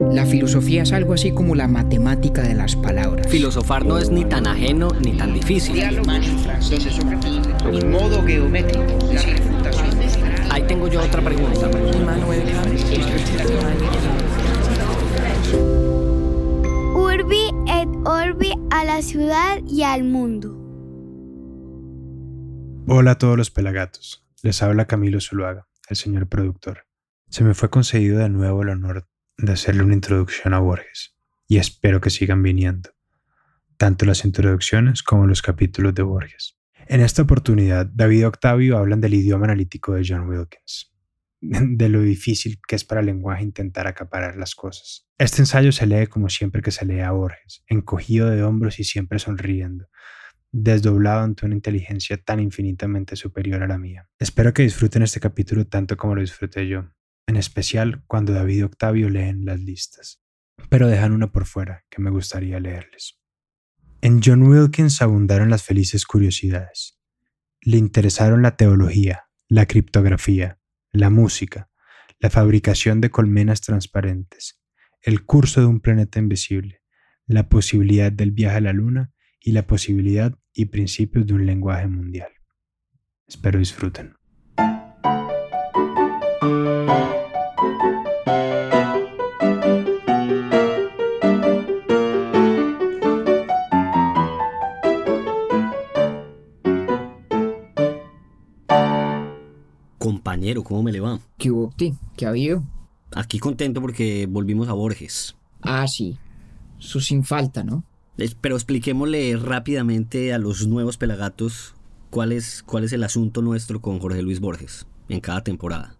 La filosofía es algo así como la matemática de las palabras. Filosofar no es ni tan ajeno ni tan difícil. modo geométrico. Ahí tengo yo otra pregunta. Urbi et Orbi a la ciudad y al mundo. Hola a todos los pelagatos. Les habla Camilo Zuluaga, el señor productor. Se me fue concedido de nuevo el honor de hacerle una introducción a Borges, y espero que sigan viniendo, tanto las introducciones como los capítulos de Borges. En esta oportunidad, David y Octavio hablan del idioma analítico de John Wilkins, de lo difícil que es para el lenguaje intentar acaparar las cosas. Este ensayo se lee como siempre que se lee a Borges, encogido de hombros y siempre sonriendo, desdoblado ante una inteligencia tan infinitamente superior a la mía. Espero que disfruten este capítulo tanto como lo disfruté yo, en especial cuando David y Octavio leen las listas. Pero dejan una por fuera que me gustaría leerles. En John Wilkins abundaron las felices curiosidades. Le interesaron la teología, la criptografía, la música, la fabricación de colmenas transparentes, el curso de un planeta invisible, la posibilidad del viaje a la luna y la posibilidad y principios de un lenguaje mundial. Espero disfruten. Compañero, ¿cómo me le va? ¿Qué hubo, ti? ¿Qué ha habido? Aquí contento porque volvimos a Borges. Ah, sí. Eso sin falta, ¿no? Pero expliquémosle rápidamente a los nuevos pelagatos cuál es, cuál es el asunto nuestro con Jorge Luis Borges en cada temporada.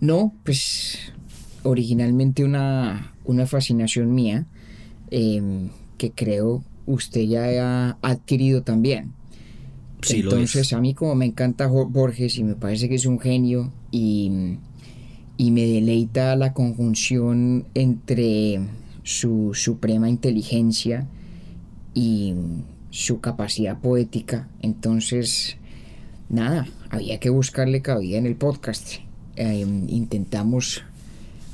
No, pues originalmente una, una fascinación mía em, que creo usted ya ha adquirido también. Sí, Entonces es. a mí como me encanta Borges y me parece que es un genio y, y me deleita la conjunción entre su suprema inteligencia y su capacidad poética. Entonces, nada, había que buscarle cabida en el podcast. Eh, intentamos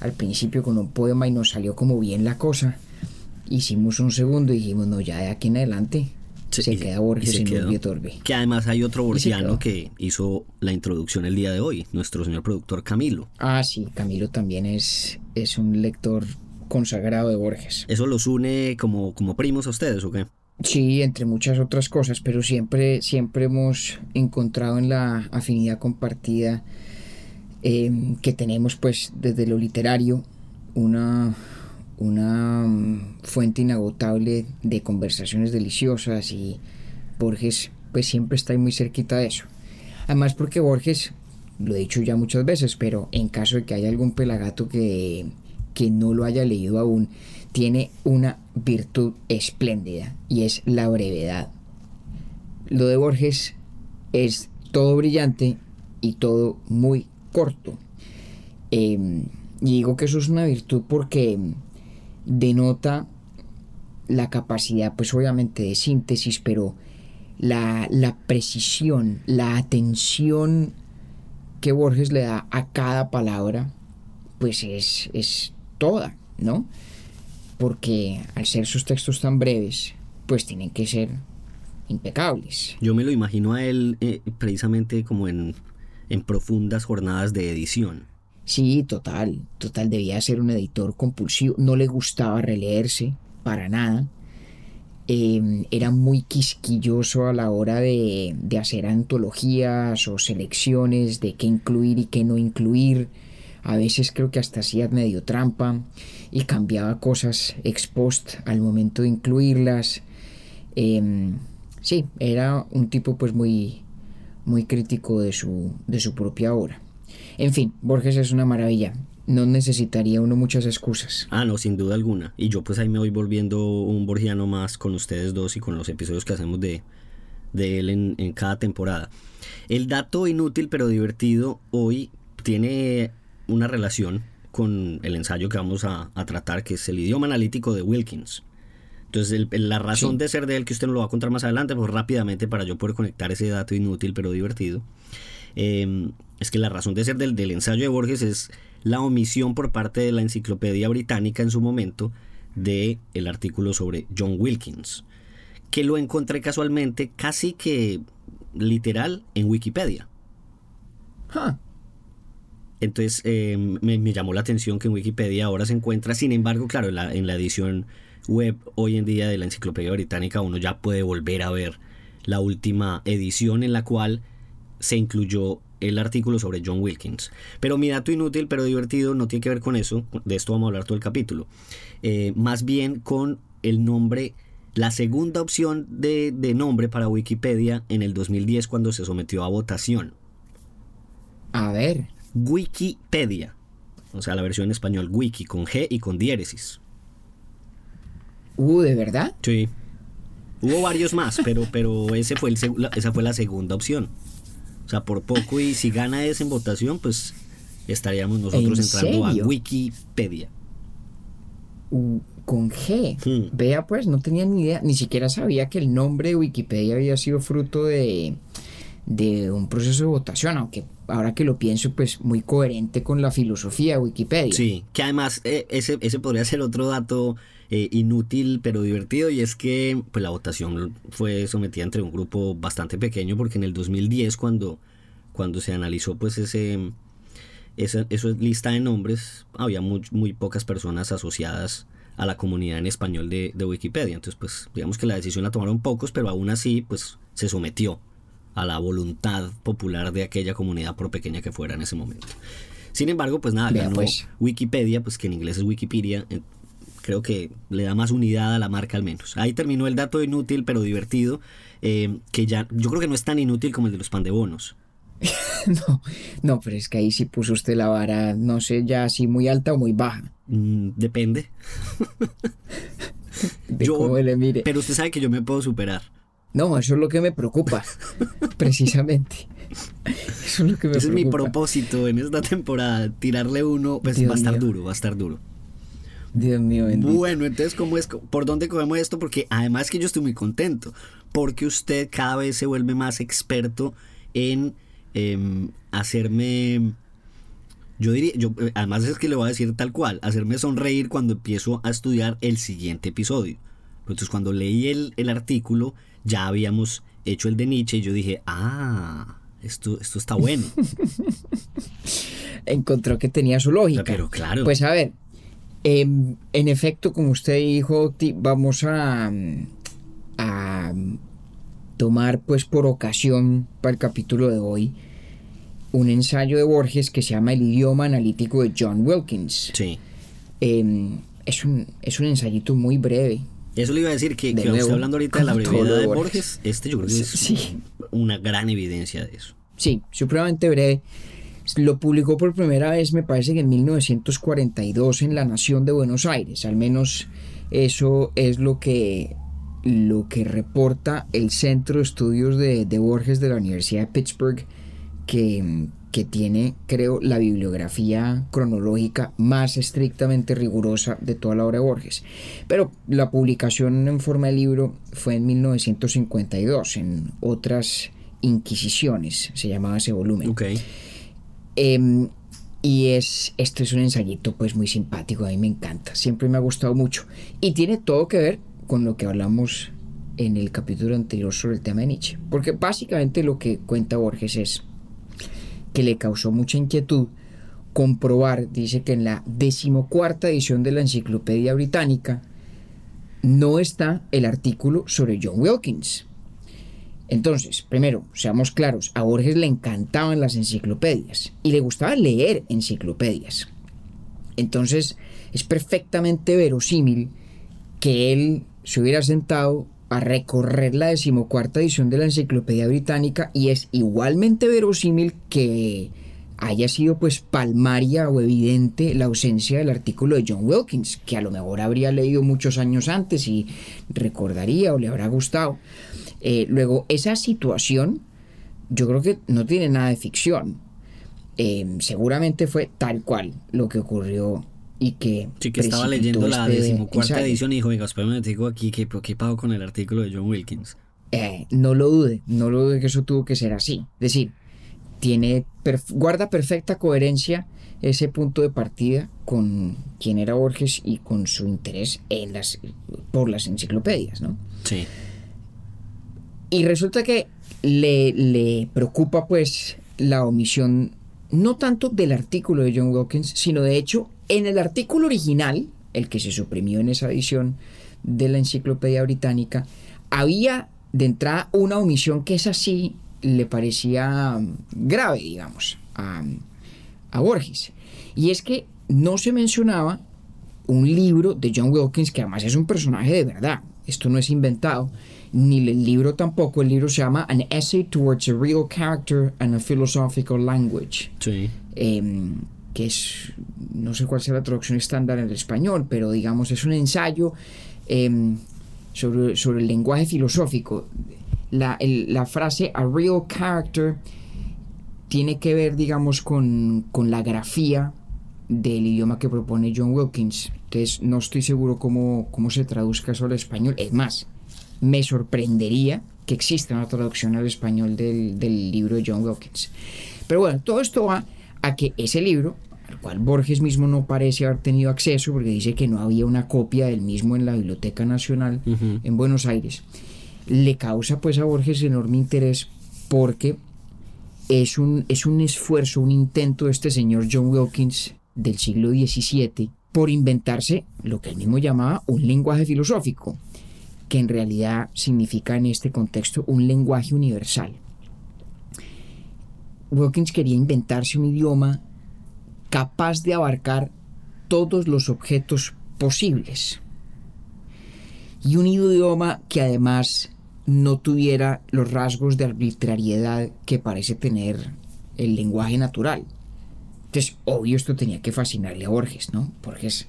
al principio con un poema y nos salió como bien la cosa. Hicimos un segundo y dijimos, no, ya de aquí en adelante Sí, se y- queda y Borges se en. Urbi. Que además hay otro Y borgiano que hizo la introducción el día de hoy, nuestro señor productor Camilo. Ah, sí, Camilo también es, es un lector consagrado de Borges. ¿Eso los une como, como primos a ustedes o qué? Sí, entre muchas otras cosas, pero siempre, siempre hemos encontrado en la afinidad compartida eh, que tenemos pues desde lo literario una, una mm, fuente inagotable de conversaciones deliciosas y Borges pues siempre está muy cerquita de eso. Además porque Borges, lo he dicho ya muchas veces, pero en caso de que haya algún pelagato que, que no lo haya leído aún, tiene una virtud espléndida y es la brevedad. Lo de Borges es todo brillante y todo muy corto. Eh, y digo que eso es una virtud porque denota la capacidad, pues obviamente de síntesis, pero la, la precisión, la atención que Borges le da a cada palabra, pues es, es toda, ¿no? Porque al ser sus textos tan breves, pues tienen que ser impecables. Yo me lo imagino a él eh, precisamente como en, en profundas jornadas de edición. Sí, total, total, debía ser un editor compulsivo, no le gustaba releerse para nada. Eh, era muy quisquilloso a la hora de, de hacer antologías o selecciones de qué incluir y qué no incluir. A veces creo que hasta hacía medio trampa y cambiaba cosas ex post al momento de incluirlas. Eh, sí, era un tipo pues muy, muy crítico de su, de su propia obra. En fin, Borges es una maravilla. No necesitaría uno muchas excusas. Ah, no, sin duda alguna. Y yo pues ahí me voy volviendo un borgiano más con ustedes dos y con los episodios que hacemos de, de él en, en cada temporada. El dato inútil pero divertido hoy tiene una relación con el ensayo que vamos a, a tratar, que es el idioma analítico de Wilkins. Entonces, el- la razón Sí. de ser de él, que usted nos lo va a contar más adelante, pues rápidamente para yo poder conectar ese dato inútil pero divertido, eh, es que la razón de ser del, del ensayo de Borges es la omisión por parte de la Enciclopedia Británica en su momento de el artículo sobre John Wilkins, que lo encontré casualmente casi que literal en Wikipedia. Entonces eh, me, me llamó la atención que en Wikipedia ahora se encuentra, sin embargo, claro, en la, en la edición web hoy en día de la Enciclopedia Británica uno ya puede volver a ver la última edición en la cual se incluyó el artículo sobre John Wilkins. Pero mi dato inútil pero divertido no tiene que ver con eso, de esto vamos a hablar todo el capítulo. Eh, más bien con el nombre, la segunda opción de, de nombre para Wikipedia en el 2010 cuando se sometió a votación. a ver. Wikipedia. O sea, la versión en español, wiki, con G y con diéresis. Uh, ¿de verdad? Sí. Hubo varios más, pero, pero ese fue el, esa fue la segunda opción. O sea, por poco y si gana ese en votación, pues estaríamos nosotros ¿En entrando serio? a Wikipedia. Con G. Hmm. Vea, pues, no tenía ni idea, ni siquiera sabía que el nombre de Wikipedia había sido fruto de, de un proceso de votación, aunque ahora que lo pienso, pues muy coherente con la filosofía de Wikipedia. Sí, que además eh, ese, ese podría ser otro dato eh, inútil pero divertido y es que pues, la votación fue sometida entre un grupo bastante pequeño porque en el 2010 cuando, cuando se analizó pues ese, esa, esa lista de nombres había muy, muy pocas personas asociadas a la comunidad en español de, de Wikipedia. Entonces pues digamos que la decisión la tomaron pocos pero aún así pues se sometió a la voluntad popular de aquella comunidad por pequeña que fuera en ese momento. Sin embargo, pues nada, ganó pues. Wikipedia, pues que en inglés es Wikipedia. Creo que le da más unidad a la marca al menos. Ahí terminó el dato inútil pero divertido, eh, que ya yo creo que no es tan inútil como el de los pan de bonos. no, no, pero es que ahí sí puso usted la vara, no sé, ya así muy alta o muy baja. Mm, depende. De Yo- cómo le mire. Pero usted sabe que yo me puedo superar. No, eso es lo que me preocupa, precisamente. Eso es lo que me Ese es mi propósito en esta temporada, tirarle uno, pues Dios va a estar mío. duro, va a estar duro. Dios mío, bendito. Bueno, entonces, ¿cómo es? ¿Por dónde cogemos esto? Porque además que yo estoy muy contento, porque usted cada vez se vuelve más experto en em, hacerme, yo diría, yo, además es que le voy a decir tal cual, hacerme sonreír cuando empiezo a estudiar el siguiente episodio. Entonces, cuando leí el, el artículo, ya habíamos hecho el de Nietzsche y yo dije, ah, esto, esto está bueno. Encontró que tenía su lógica. Pero claro. Pues a ver, em, en efecto, como usted dijo, vamos a, mm, a mm, tomar pues por ocasión para el capítulo de hoy un ensayo de Borges que se llama El idioma analítico de John Wilkins. Sí. Em, es, un, es un ensayito muy breve. Eso le iba a decir que, De que nuevo, hablando ahorita de la brevedad de Borges. Borges, este yo creo que es Sí. una gran evidencia de eso. Sí, supremamente breve. Lo publicó por primera vez, me parece que en 1942 en La Nación de Buenos Aires. Al menos eso es lo que, lo que reporta el Centro de Estudios de, de Borges de la Universidad de Pittsburgh, que, que tiene, creo, la bibliografía cronológica más estrictamente rigurosa de toda la obra de Borges. Pero la publicación en forma de libro fue en 1952, en otras Inquisiciones, se llamaba ese volumen. Em, y es, esto es un ensayito pues muy simpático, a mí me encanta, siempre me ha gustado mucho. Y tiene todo que ver con lo que hablamos en el capítulo anterior sobre el tema de Nietzsche. Porque básicamente lo que cuenta Borges es que le causó mucha inquietud comprobar, dice que en la decimocuarta edición de la Enciclopedia Británica no está el artículo sobre John Wilkins. Entonces, primero, seamos claros, a Borges le encantaban las enciclopedias y le gustaba leer enciclopedias. Entonces, es perfectamente verosímil que él se hubiera sentado a recorrer la decimocuarta edición de la Enciclopedia Británica y es igualmente verosímil que haya sido pues palmaria o evidente la ausencia del artículo de John Wilkins, que a lo mejor habría leído muchos años antes y recordaría o le habrá gustado. Eh, luego, esa situación yo creo que no tiene nada de ficción. Eh, seguramente fue tal cual lo que ocurrió y que... Sí, que estaba leyendo la este decimocuarta ensayo. edición y dijo, venga, espérame, digo aquí que pago con el artículo de John Wilkins. Eh, no lo dude, no lo dude que eso tuvo que ser así. Es decir, tiene perf- guarda perfecta coherencia ese punto de partida con quién era Borges y con su interés en las, por las enciclopedias, ¿no? Sí. Y resulta que le, le preocupa pues la omisión no tanto del artículo de John Wilkins, sino de hecho en el artículo original, el que se suprimió en esa edición de la Enciclopedia Británica, había de entrada una omisión que es así le parecía grave, digamos, a, a Borges. Y es que no se mencionaba un libro de John Wilkins, que además es un personaje de verdad, esto no es inventado, ni el libro tampoco, el libro se llama An Essay Towards a Real Character and a Philosophical Language, Sí. em, que es, no sé cuál sea la traducción estándar en el español, pero digamos es un ensayo em, sobre, sobre el lenguaje filosófico. La, el- la frase a real character tiene que ver, digamos, con, con la grafía del idioma que propone John Wilkins. Entonces, no estoy seguro cómo, cómo se traduzca eso al español. Es más, me sorprendería que exista una traducción al español del, del libro de John Wilkins. Pero bueno, todo esto va a que ese libro, al cual Borges mismo no parece haber tenido acceso, porque dice que no había una copia del mismo en la Biblioteca Nacional en Buenos Aires, le causa pues a Borges enorme interés porque es un, es un esfuerzo, un intento de este señor John Wilkins del siglo XVII por inventarse lo que él mismo llamaba un lenguaje filosófico, que en realidad significa en este contexto un lenguaje universal. Wilkins quería inventarse un idioma capaz de abarcar todos los objetos posibles y un idioma que además no tuviera los rasgos de arbitrariedad que parece tener el lenguaje natural. Entonces, obvio, esto tenía que fascinarle a Borges, ¿no? Borges,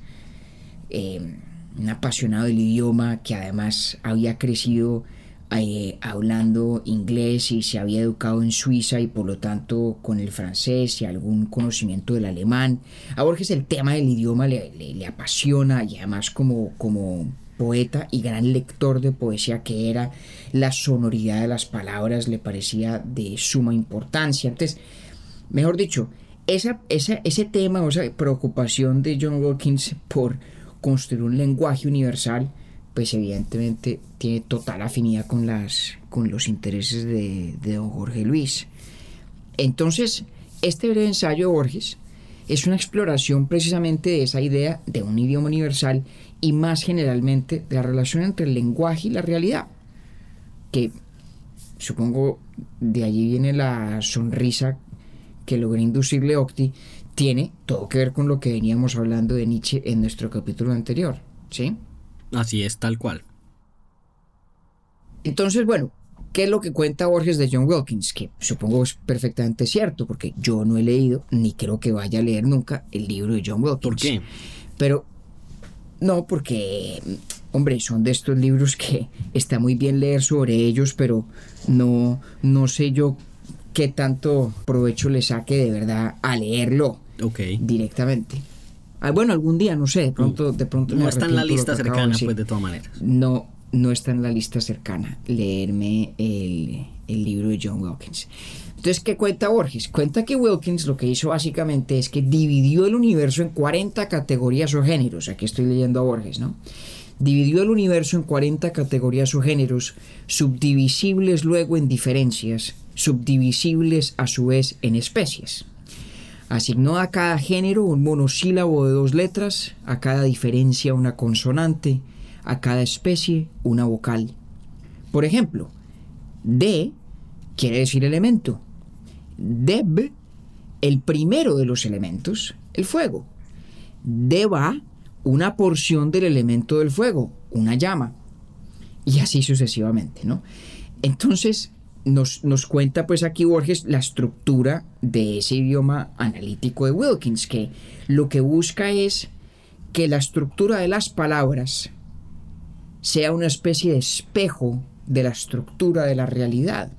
eh, un apasionado del idioma que además había crecido eh, hablando inglés y se había educado en Suiza y por lo tanto con el francés y algún conocimiento del alemán. A Borges el tema del idioma le, le- apasiona y además como, como poeta y gran lector de poesía que era, la sonoridad de las palabras le parecía de suma importancia. Entonces, mejor dicho, esa, esa- ese tema o esa preocupación de John Wilkins por construir un lenguaje universal, pues evidentemente tiene total afinidad con, las, con los intereses de, de don Jorge Luis. Entonces, este breve ensayo de Borges es una exploración precisamente de esa idea de un idioma universal y más generalmente de la relación entre el lenguaje y la realidad, que supongo de allí viene la sonrisa que logré inducirle Octi, tiene todo que ver con lo que veníamos hablando de Nietzsche en nuestro capítulo anterior, ¿sí? Así es, tal cual. Entonces, bueno, ¿qué es lo que cuenta Borges de John Wilkins? Que supongo es perfectamente cierto, porque yo no he leído, ni creo que vaya a leer nunca, el libro de John Wilkins. ¿Por qué? Pero, no, porque, hombre, son de estos libros que está muy bien leer sobre ellos, pero no, no sé yo qué tanto provecho le saque de verdad a leerlo directamente. Ah, bueno, algún día, no sé, de pronto, de pronto No está en la lista de de cercana, decir pues, de todas maneras. no, no está en la lista cercana leerme el, el libro de John Wilkins. Entonces, ¿qué cuenta Borges? Cuenta que Wilkins lo que hizo básicamente es que dividió el universo en 40 categorías o géneros. Aquí estoy leyendo a Borges, ¿no? Dividió el universo en 40 categorías o géneros, subdivisibles luego en diferencias, subdivisibles a su vez en especies. Asignó a cada género un monosílabo de dos letras, a cada diferencia una consonante, a cada especie una vocal. Por ejemplo, de quiere decir elemento. Deb, el primero de los elementos, el fuego. Deba, una porción del elemento del fuego, una llama. Y así sucesivamente, ¿no? Entonces, nos, nos cuenta pues aquí Borges la estructura de ese idioma analítico de Wilkins, que lo que busca es que la estructura de las palabras sea una especie de espejo de la estructura de la realidad.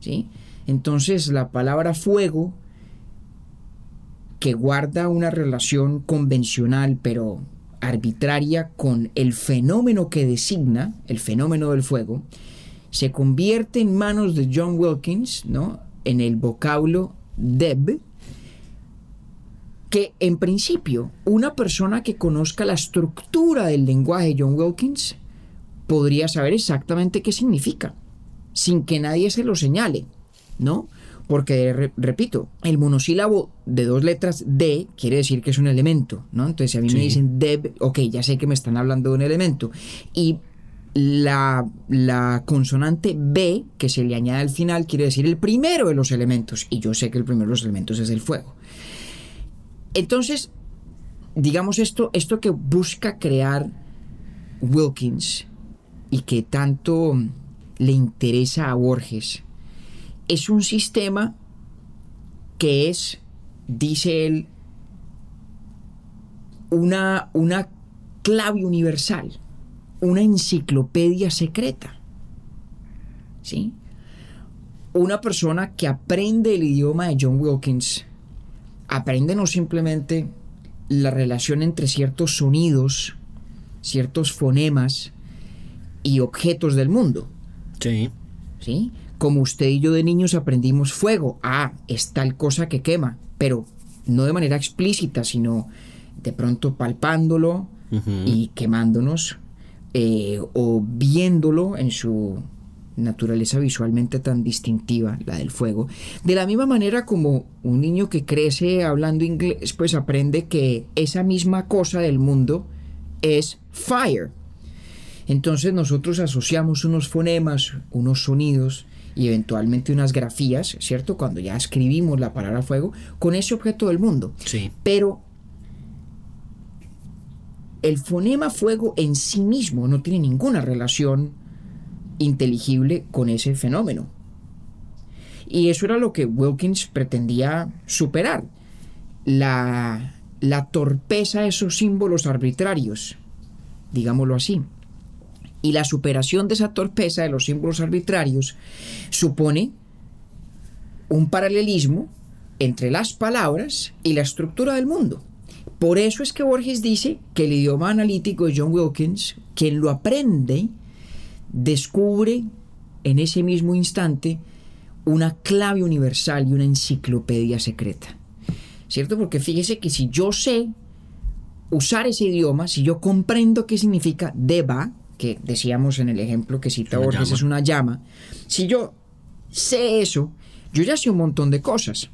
¿sí? Entonces la palabra fuego, que guarda una relación convencional pero arbitraria con el fenómeno que designa, el fenómeno del fuego, se convierte en manos de John Wilkins, ¿no? En el vocablo Deb, que en principio una persona que conozca la estructura del lenguaje de John Wilkins podría saber exactamente qué significa, sin que nadie se lo señale, ¿no? Porque, repito, el monosílabo de dos letras D quiere decir que es un elemento, ¿no? Entonces, si a mí me dicen deb, ok, ya sé que me están hablando de un elemento. Y la, la, consonante B que se le añade al final quiere decir el primero de los elementos. Y yo sé que el primero de los elementos es el fuego. Entonces, digamos esto, esto que busca crear Wilkins y que tanto le interesa a Borges es un sistema que es, dice él, una, una clave universal, una enciclopedia secreta. ¿Sí? Una persona que aprende el idioma de John Wilkins, aprende no simplemente la relación entre ciertos sonidos, ciertos fonemas y objetos del mundo. Sí. ¿Sí? Como usted y yo de niños aprendimos fuego. Ah, es tal cosa que quema, pero no de manera explícita, sino de pronto palpándolo y quemándonos eh, o viéndolo en su naturaleza visualmente tan distintiva, la del fuego. De la misma manera como un niño que crece hablando inglés, pues aprende que esa misma cosa del mundo es fire. Entonces nosotros asociamos unos fonemas, unos sonidos y eventualmente unas grafías, ¿cierto? Cuando ya escribimos la palabra fuego, con ese objeto del mundo. Sí. Pero el fonema fuego en sí mismo no tiene ninguna relación inteligible con ese fenómeno. Y eso era lo que Wilkins pretendía superar. La, la torpeza de esos símbolos arbitrarios, digámoslo así. Y la superación de esa torpeza de los símbolos arbitrarios supone un paralelismo entre las palabras y la estructura del mundo. Por eso es que Borges dice que el idioma analítico de John Wilkins, quien lo aprende, descubre en ese mismo instante una clave universal y una enciclopedia secreta. ¿Cierto? Porque fíjese que si yo sé usar ese idioma, si yo comprendo qué significa deba, que decíamos en el ejemplo que cita Borges es una llama, si yo sé eso, yo ya sé un montón de cosas.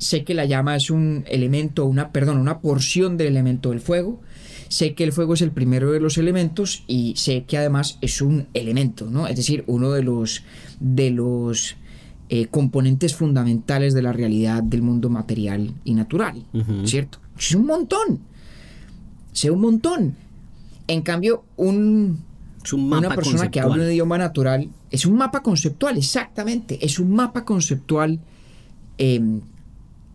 Sé que la llama es un elemento, una, perdón, una porción del elemento del fuego. Sé que el fuego es el primero de los elementos y sé que además es un elemento, ¿no? Es decir, uno de los, de los eh, componentes fundamentales de la realidad del mundo material y natural, ¿cierto? Es un montón. Sé un montón. En cambio, un, una persona que habla un idioma natural es un mapa conceptual, exactamente. Es un mapa conceptual em,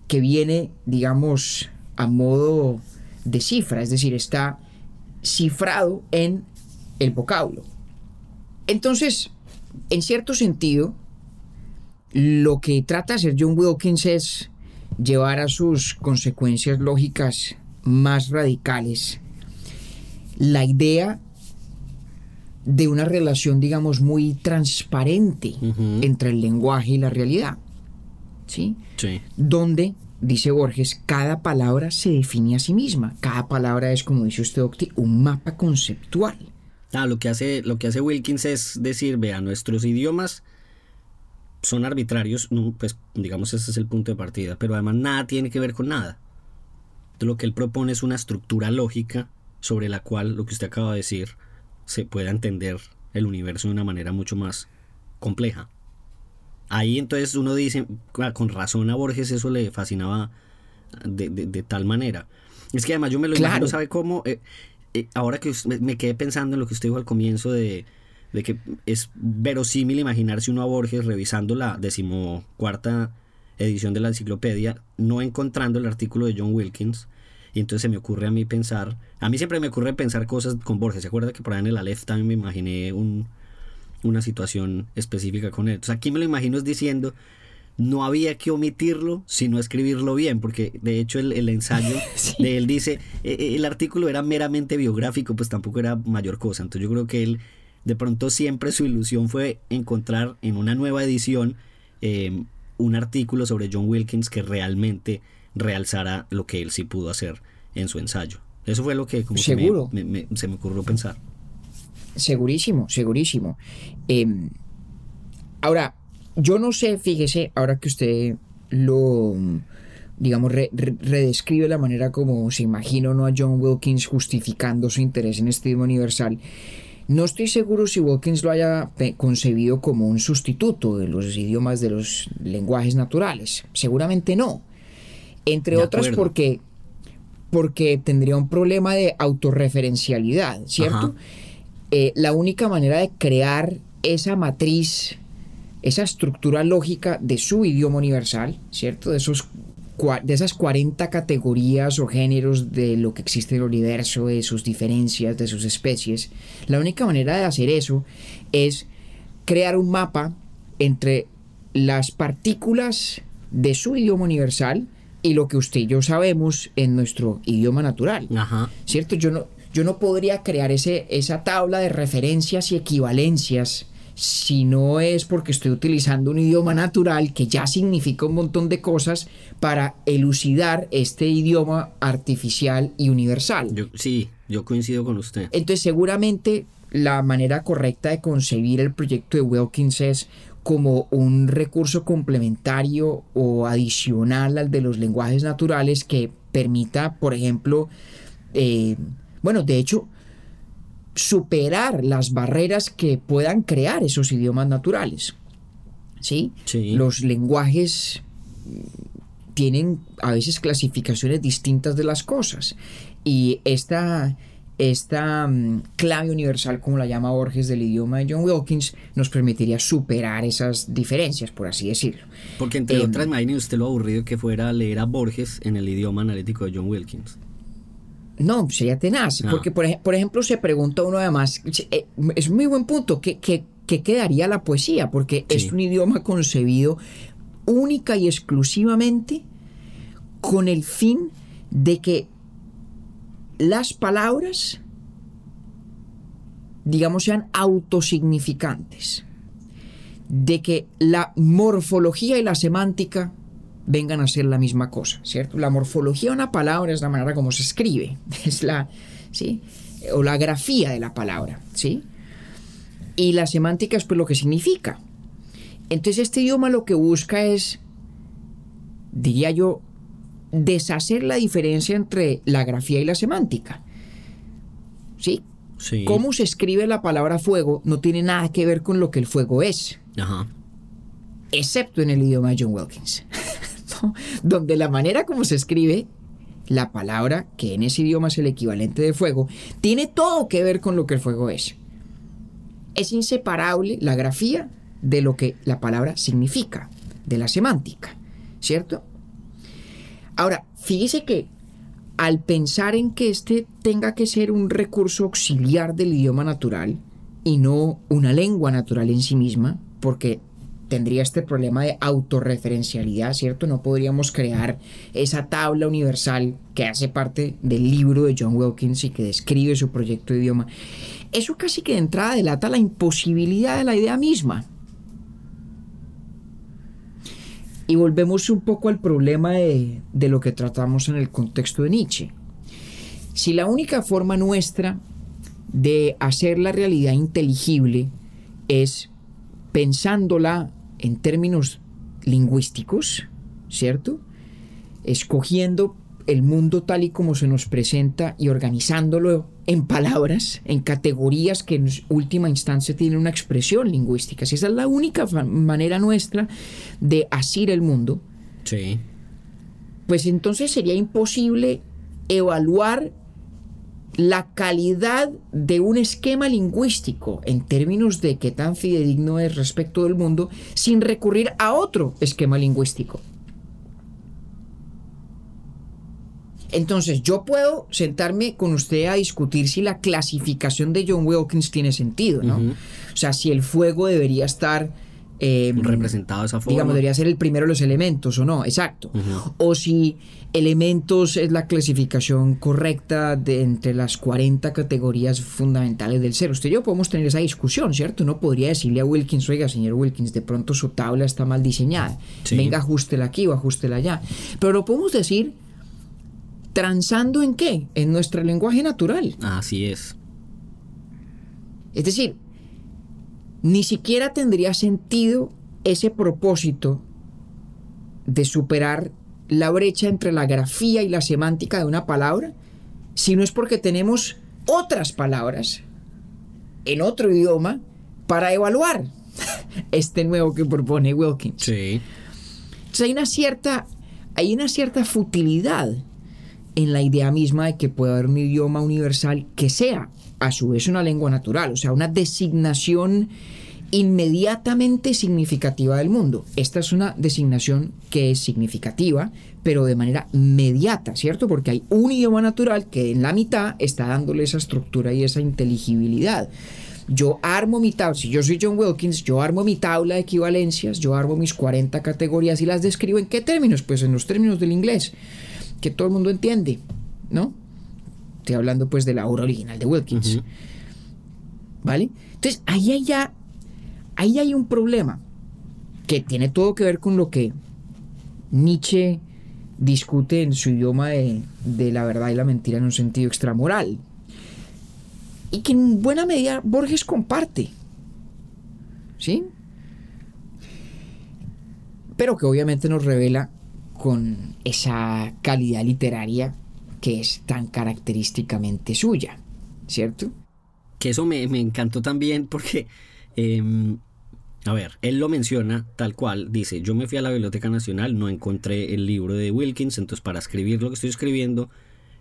que viene, digamos, a modo de cifra, es decir, está cifrado en el vocablo. Entonces, en cierto sentido, lo que trata de hacer John Wilkins es llevar a sus consecuencias lógicas más radicales la idea de una relación, digamos, muy transparente entre el lenguaje y la realidad. ¿Sí? Sí. Donde, dice Borges, cada palabra se define a sí misma. Cada palabra es, como dice usted, Octi, un mapa conceptual. Ah, lo que hace, lo que hace Wilkins es decir, vea, nuestros idiomas son arbitrarios, pues digamos ese es el punto de partida, pero además nada tiene que ver con nada. Entonces, lo que él propone es una estructura lógica sobre la cual, lo que usted acaba de decir, se pueda entender el universo de una manera mucho más compleja. Ahí entonces uno dice, ah, con razón a Borges eso le fascinaba de, tal manera. Es que además yo me lo imagino, ¿sabe cómo? Eh, eh, ahora que me quedé pensando en lo que usted dijo al comienzo de, de que es verosímil imaginarse uno a Borges revisando la decimocuarta edición de la enciclopedia, no encontrando el artículo de John Wilkins, y entonces se me ocurre a mí pensar, a mí siempre me ocurre pensar cosas con Borges. ¿Se acuerda que por ahí en el Aleph también me imaginé un, una situación específica con él? Entonces aquí me lo imagino es diciendo, no había que omitirlo, sino escribirlo bien, porque de hecho el, ensayo de él dice, e, e, el artículo era meramente biográfico, pues tampoco era mayor cosa. Entonces yo creo que él, de pronto siempre su ilusión fue encontrar en una nueva edición eh, un artículo sobre John Wilkins que realmente realzara lo que él sí pudo hacer en su ensayo. Eso fue lo que como que Seguro. me- me- me- se me ocurrió pensar. Segurísimo, segurísimo. Em, ahora, yo no sé, fíjese, ahora que usted lo, digamos, re- re- redescribe la manera como se imagina ¿no? a John Wilkins justificando su interés en este idioma universal. No estoy seguro si Wilkins lo haya concebido como un sustituto de los idiomas de los lenguajes naturales. Seguramente no. Entre De otras acuerdo. porque, porque tendría un problema de autorreferencialidad, ¿cierto? Ajá. Eh, la única manera de crear esa matriz, esa estructura lógica de su idioma universal, ¿cierto? De, esos, de esas 40 categorías o géneros de lo que existe en el universo, de sus diferencias, de sus especies. La única manera de hacer eso es crear un mapa entre las partículas de su idioma universal y lo que usted y yo sabemos en nuestro idioma natural. Ajá. ¿cierto? Yo no, yo no podría crear ese, esa tabla de referencias y equivalencias si no es porque estoy utilizando un idioma natural que ya significa un montón de cosas para elucidar este idioma artificial y universal. Yo, sí, yo coincido con usted. Entonces seguramente la manera correcta de concebir el proyecto de Wilkins es como un recurso complementario o adicional al de los lenguajes naturales que permita, por ejemplo, eh, bueno, de hecho, superar las barreras que puedan crear esos idiomas naturales. ¿Sí? Sí. Los lenguajes tienen a veces clasificaciones distintas de las cosas. Y esta, esta mm, clave universal, como la llama Borges del idioma de John Wilkins, nos permitiría superar esas diferencias, por así decirlo. Porque entre Em, otras, imagine usted lo aburrido que fuera leer a Borges en el idioma analítico de John Wilkins. No, sería tenaz, No. porque por, ej- por ejemplo se pregunta uno además, eh, es muy buen punto, ¿qué, qué, qué quedaría la poesía? Porque Sí. es un idioma concebido única y exclusivamente con el fin de que las palabras, digamos, sean autosignificantes, de que la morfología y la semántica vengan a ser la misma cosa, ¿cierto? La morfología de una palabra es la manera como se escribe, es la, ¿sí? O la grafía de la palabra, ¿sí? Y la semántica es pues lo que significa. Entonces este idioma lo que busca es, diría yo, deshacer la diferencia entre la grafía y la semántica. ¿Sí? Sí. Cómo se escribe la palabra fuego no tiene nada que ver con lo que el fuego es Ajá. excepto en el idioma de John Wilkins, donde la manera como se escribe la palabra, que en ese idioma es el equivalente de fuego, tiene todo que ver con lo que el fuego es. Es inseparable la grafía de lo que la palabra significa, de la semántica, ¿cierto? Ahora, fíjese que al pensar en que este tenga que ser un recurso auxiliar del idioma natural y no una lengua natural en sí misma, porque tendría este problema de autorreferencialidad, ¿cierto? No podríamos crear esa tabla universal que hace parte del libro de John Wilkins y que describe su proyecto de idioma. Eso casi que de entrada delata la imposibilidad de la idea misma. Y volvemos un poco al problema de, de lo que tratamos en el contexto de Nietzsche. Si la única forma nuestra de hacer la realidad inteligible es pensándola en términos lingüísticos, ¿cierto? Escogiendo el mundo tal y como se nos presenta y organizándolo en palabras, en categorías que en última instancia tienen una expresión lingüística. Si esa es la única manera nuestra de asir el mundo, Sí. pues entonces sería imposible evaluar la calidad de un esquema lingüístico en términos de qué tan fidedigno es respecto del mundo sin recurrir a otro esquema lingüístico. Entonces yo puedo sentarme con usted a discutir si la clasificación de John Wilkins tiene sentido, ¿no? O sea, si el fuego debería estar eh, representado de esa forma. digamos, debería ser el primero de los elementos o no, exacto. O si elementos es la clasificación correcta de entre las 40 categorías fundamentales del ser. Usted y yo podemos tener esa discusión, ¿cierto? Uno podría decirle a Wilkins, oiga, señor Wilkins, de pronto su tabla está mal diseñada. Sí. Venga, ajustela aquí o ajustela allá. Pero lo podemos decir transando en qué? En nuestro lenguaje natural. Así es. Es decir, ni siquiera tendría sentido ese propósito de superar la brecha entre la grafía y la semántica de una palabra, si no es porque tenemos otras palabras en otro idioma para evaluar este nuevo que propone Wilkins. Sí. Entonces hay una cierta, hay una cierta futilidad en la idea misma de que puede haber un idioma universal que sea a su vez una lengua natural, o sea, una designación inmediatamente significativa del mundo. Esta es una designación que es significativa, pero de manera mediata, ¿cierto? Porque hay un idioma natural que en la mitad está dándole esa estructura y esa inteligibilidad. Yo armo mi tabla, si yo soy John Wilkins, yo armo mi tabla de equivalencias, yo armo mis 40 categorías y las describo en qué términos? Pues en los términos del inglés, que todo el mundo entiende, ¿no? Estoy hablando pues de la obra original de Wilkins. ¿Vale? Entonces, ahí hay ya, ahí hay un problema que tiene todo que ver con lo que Nietzsche discute en su idioma de, de la verdad y la mentira en un sentido extramoral. Y que en buena medida Borges comparte. ¿Sí? Pero que obviamente nos revela con esa calidad literaria que es tan característicamente suya, ¿cierto? Que eso me, me encantó también porque, em, a ver, él lo menciona tal cual, dice, yo me fui a la Biblioteca Nacional, no encontré el libro de Wilkins, entonces para escribir lo que estoy escribiendo,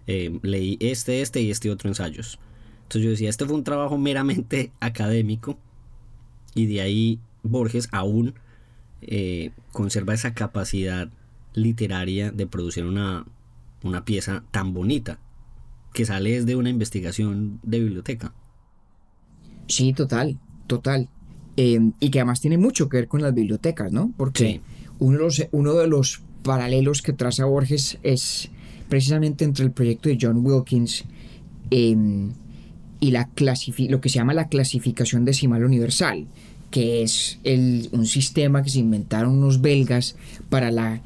em, leí este, este y este otro ensayos. Entonces yo decía, este fue un trabajo meramente académico y de ahí Borges aún eh, conserva esa capacidad literaria de producir una, una pieza tan bonita que sale desde una investigación de biblioteca. Sí, total, total. Eh, y que además tiene mucho que ver con las bibliotecas, ¿no? Porque Sí. uno, de los, uno de los paralelos que traza Borges es precisamente entre el proyecto de John Wilkins eh, y la lo que se llama la clasificación decimal universal, que es el- un sistema que se inventaron unos belgas para la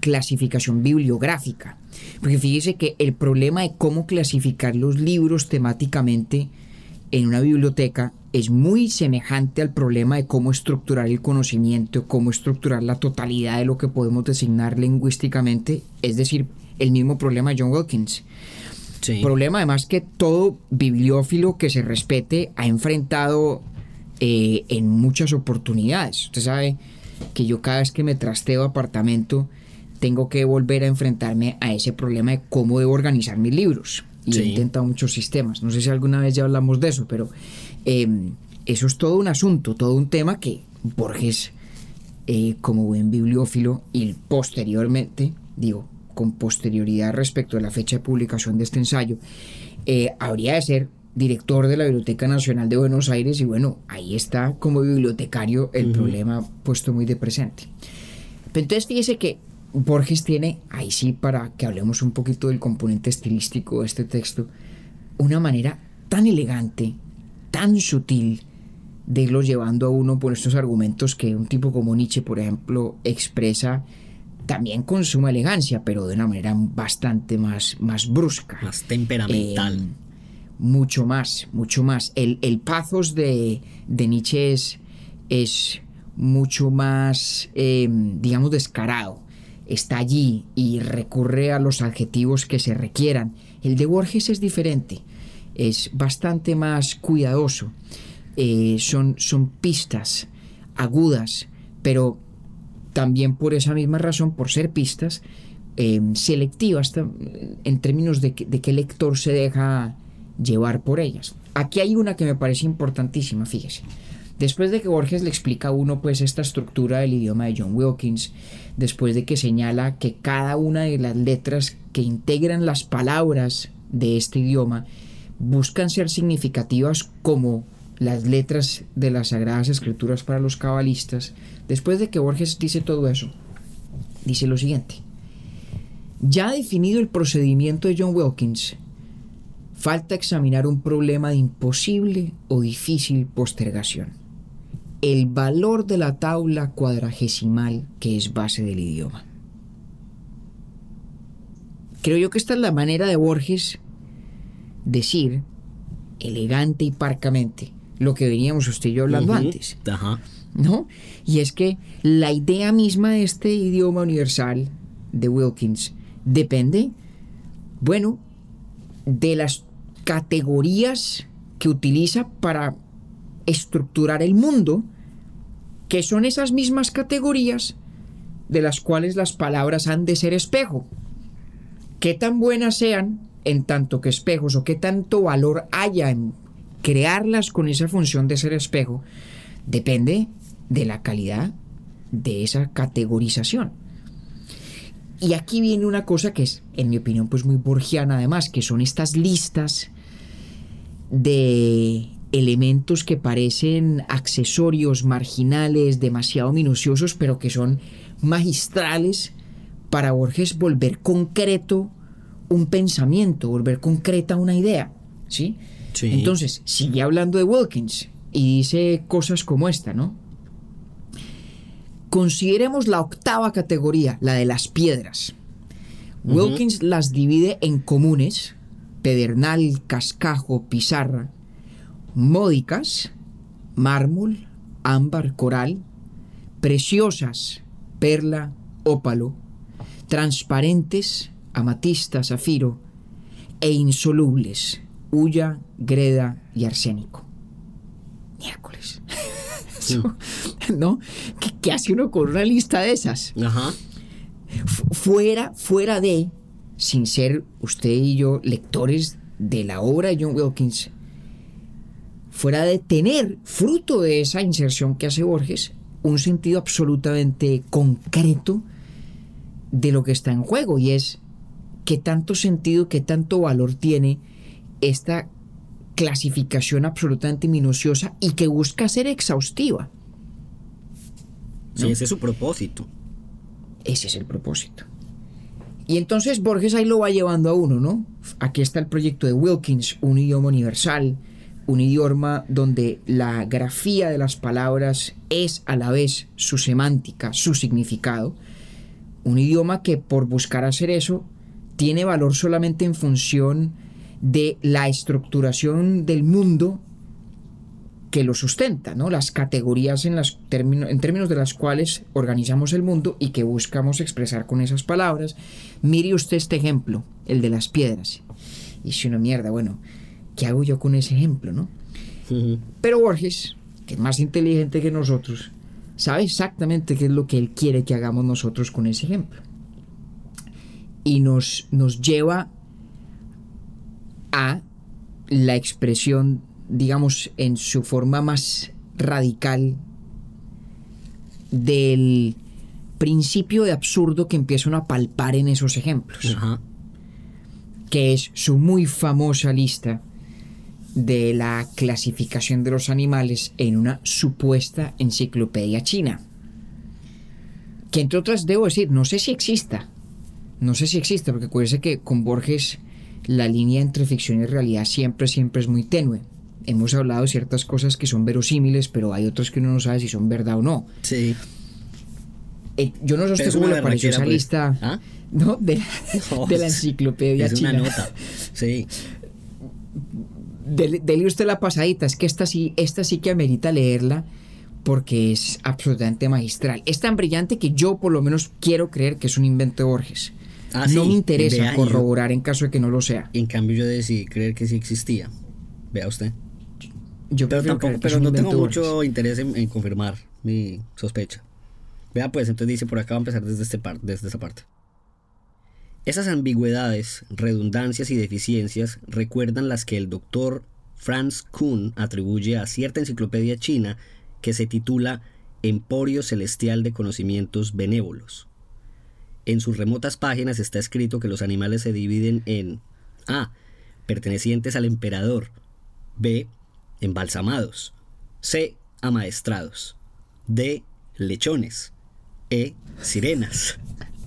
clasificación bibliográfica. Porque fíjese que el problema de cómo clasificar los libros temáticamente en una biblioteca es muy semejante al problema de cómo estructurar el conocimiento, cómo estructurar la totalidad de lo que podemos designar lingüísticamente, es decir, el mismo problema de John Wilkins. Sí. Problema además que todo bibliófilo que se respete ha enfrentado eh, en muchas oportunidades. Usted sabe que yo cada vez que me trasteo apartamento tengo que volver a enfrentarme a ese problema de cómo debo organizar mis libros. Y he intentado muchos sistemas. No sé si alguna vez ya hablamos de eso, pero eh, eso es todo un asunto, todo un tema que Borges, eh, como buen bibliófilo, y posteriormente, digo, con posterioridad respecto a la fecha de publicación de este ensayo, eh, habría de ser director de la Biblioteca Nacional de Buenos Aires y bueno, ahí está como bibliotecario el problema puesto muy de presente. Pero entonces fíjese que Borges tiene, ahí sí para que hablemos un poquito del componente estilístico de este texto, una manera tan elegante, tan sutil de irlo llevando a uno por estos argumentos que un tipo como Nietzsche, por ejemplo, expresa también con suma elegancia, pero de una manera bastante más, más brusca. Más temperamental. Eh, mucho más, mucho más. El, el de, de Nietzsche es, mucho más, eh, digamos, descarado. Está allí y recurre a los adjetivos que se requieran. El de Borges es diferente, es bastante más cuidadoso. Eh, son, son pistas agudas, pero también por esa misma razón, por ser pistas, eh, selectivas en términos de, de qué lector se deja llevar por ellas. Aquí hay una que me parece importantísima, fíjese. Después de que Borges le explica a uno pues esta estructura del idioma de John Wilkins, después de que señala que cada una de las letras que integran las palabras de este idioma buscan ser significativas como las letras de las Sagradas Escrituras para los cabalistas, después de que Borges dice todo eso, dice lo siguiente. Ya definido el procedimiento de John Wilkins, falta examinar un problema de imposible o difícil postergación. El valor de la tabla cuadragesimal que es base del idioma. Creo yo que esta es la manera de Borges decir, elegante y parcamente, lo que veníamos usted y yo hablando antes. Ajá. ¿no? Y es que la idea misma de este idioma universal de Wilkins depende, bueno, de las categorías que utiliza para estructurar el mundo, que son esas mismas categorías de las cuales las palabras han de ser espejo. Qué tan buenas sean en tanto que espejos o qué tanto valor haya en crearlas con esa función de ser espejo, depende de la calidad de esa categorización. Y aquí viene una cosa que es, en mi opinión, pues muy borgiana además, que son estas listas de elementos que parecen accesorios marginales, demasiado minuciosos, pero que son magistrales para Borges volver concreto un pensamiento, volver concreta una idea, ¿sí? Sí. Entonces, sigue hablando de Wilkins y dice cosas como esta, ¿no? Consideremos la octava categoría, la de las piedras. Wilkins las divide en comunes, pedernal, cascajo, pizarra, módicas, mármol, ámbar, coral, preciosas, perla, ópalo, transparentes, amatista, zafiro, e insolubles, hulla, greda y arsénico. Miércoles. ¿No? ¿Qué, qué hace uno con una lista de esas? Ajá. Fu- Fuera, fuera de, sin ser usted y yo lectores de la obra de John Wilkins, fuera de tener, fruto de esa inserción que hace Borges, un sentido absolutamente concreto de lo que está en juego y es qué tanto sentido, qué tanto valor tiene esta clasificación absolutamente minuciosa y que busca ser exhaustiva. Sí, ese es su propósito. Ese es el propósito. Y entonces Borges ahí lo va llevando a uno, ¿no? Aquí está el proyecto de Wilkins, un idioma universal, un idioma donde la grafía de las palabras es a la vez su semántica, su significado. Un idioma que por buscar hacer eso tiene valor solamente en función de la estructuración del mundo que lo sustenta, ¿no? Las categorías en, las término- en términos de las cuales organizamos el mundo y que buscamos expresar con esas palabras. Mire usted este ejemplo, el de las piedras. Y si una mierda, bueno, ¿qué hago yo con ese ejemplo, no? Pero Borges, que es más inteligente que nosotros, sabe exactamente qué es lo que él quiere que hagamos nosotros con ese ejemplo. Y nos, nos lleva a la expresión, digamos, en su forma más radical del principio de absurdo que empieza uno a palpar en esos ejemplos Ajá. que es su muy famosa lista de la clasificación de los animales en una supuesta enciclopedia china. Que entre otras debo decir, no sé si exista. No sé si exista, porque acuérdense que con Borges la línea entre ficción y realidad siempre, siempre es muy tenue. Hemos hablado de ciertas cosas que son verosímiles, pero hay otras que uno no sabe si son verdad o no. Sí. Eh, yo no sé usted cómo le pareció esa pues. lista ¿Ah? ¿no? de, la- de la enciclopedia es china. una nota. Sí. Dele, dele usted la pasadita, es que esta sí, esta sí que amerita leerla porque es absolutamente magistral. Es tan brillante que yo por lo menos quiero creer que es un invento de Borges. Ah, no sí. me interesa corroborar en caso de que no lo sea. En cambio yo decidí creer que sí existía. Vea usted. Yo Pero tampoco, que pero no tengo mucho interés en, en confirmar mi sospecha. Vea pues, entonces dice por acá va a empezar desde, este par- desde esta parte. Esas ambigüedades, redundancias y deficiencias recuerdan las que el doctor Franz Kuhn atribuye a cierta enciclopedia china que se titula Emporio Celestial de Conocimientos Benévolos. En sus remotas páginas está escrito que los animales se dividen en A. Pertenecientes al emperador. B. embalsamados. C. Amaestrados. D. Lechones. E. Sirenas.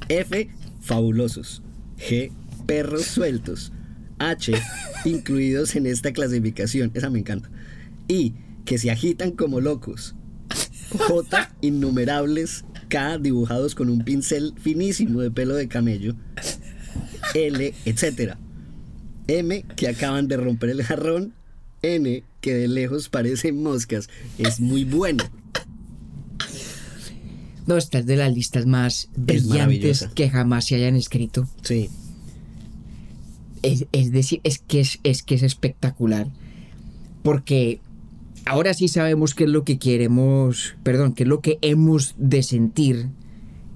F. Fabulosos. G. Perros sueltos. H. Incluidos en esta clasificación. Esa me encanta. I. Que se agitan como locos. J. Innumerables. K. Dibujados con un pincel finísimo de pelo de camello. L. Etcétera. M. Que acaban de romper el jarrón. N. Que de lejos parecen moscas. Es muy bueno. No, esta es de las listas más brillantes que jamás se hayan escrito. Sí. Es, es decir, es que es, es que es espectacular. Porque ahora sí sabemos qué es lo que queremos, perdón, qué es lo que hemos de sentir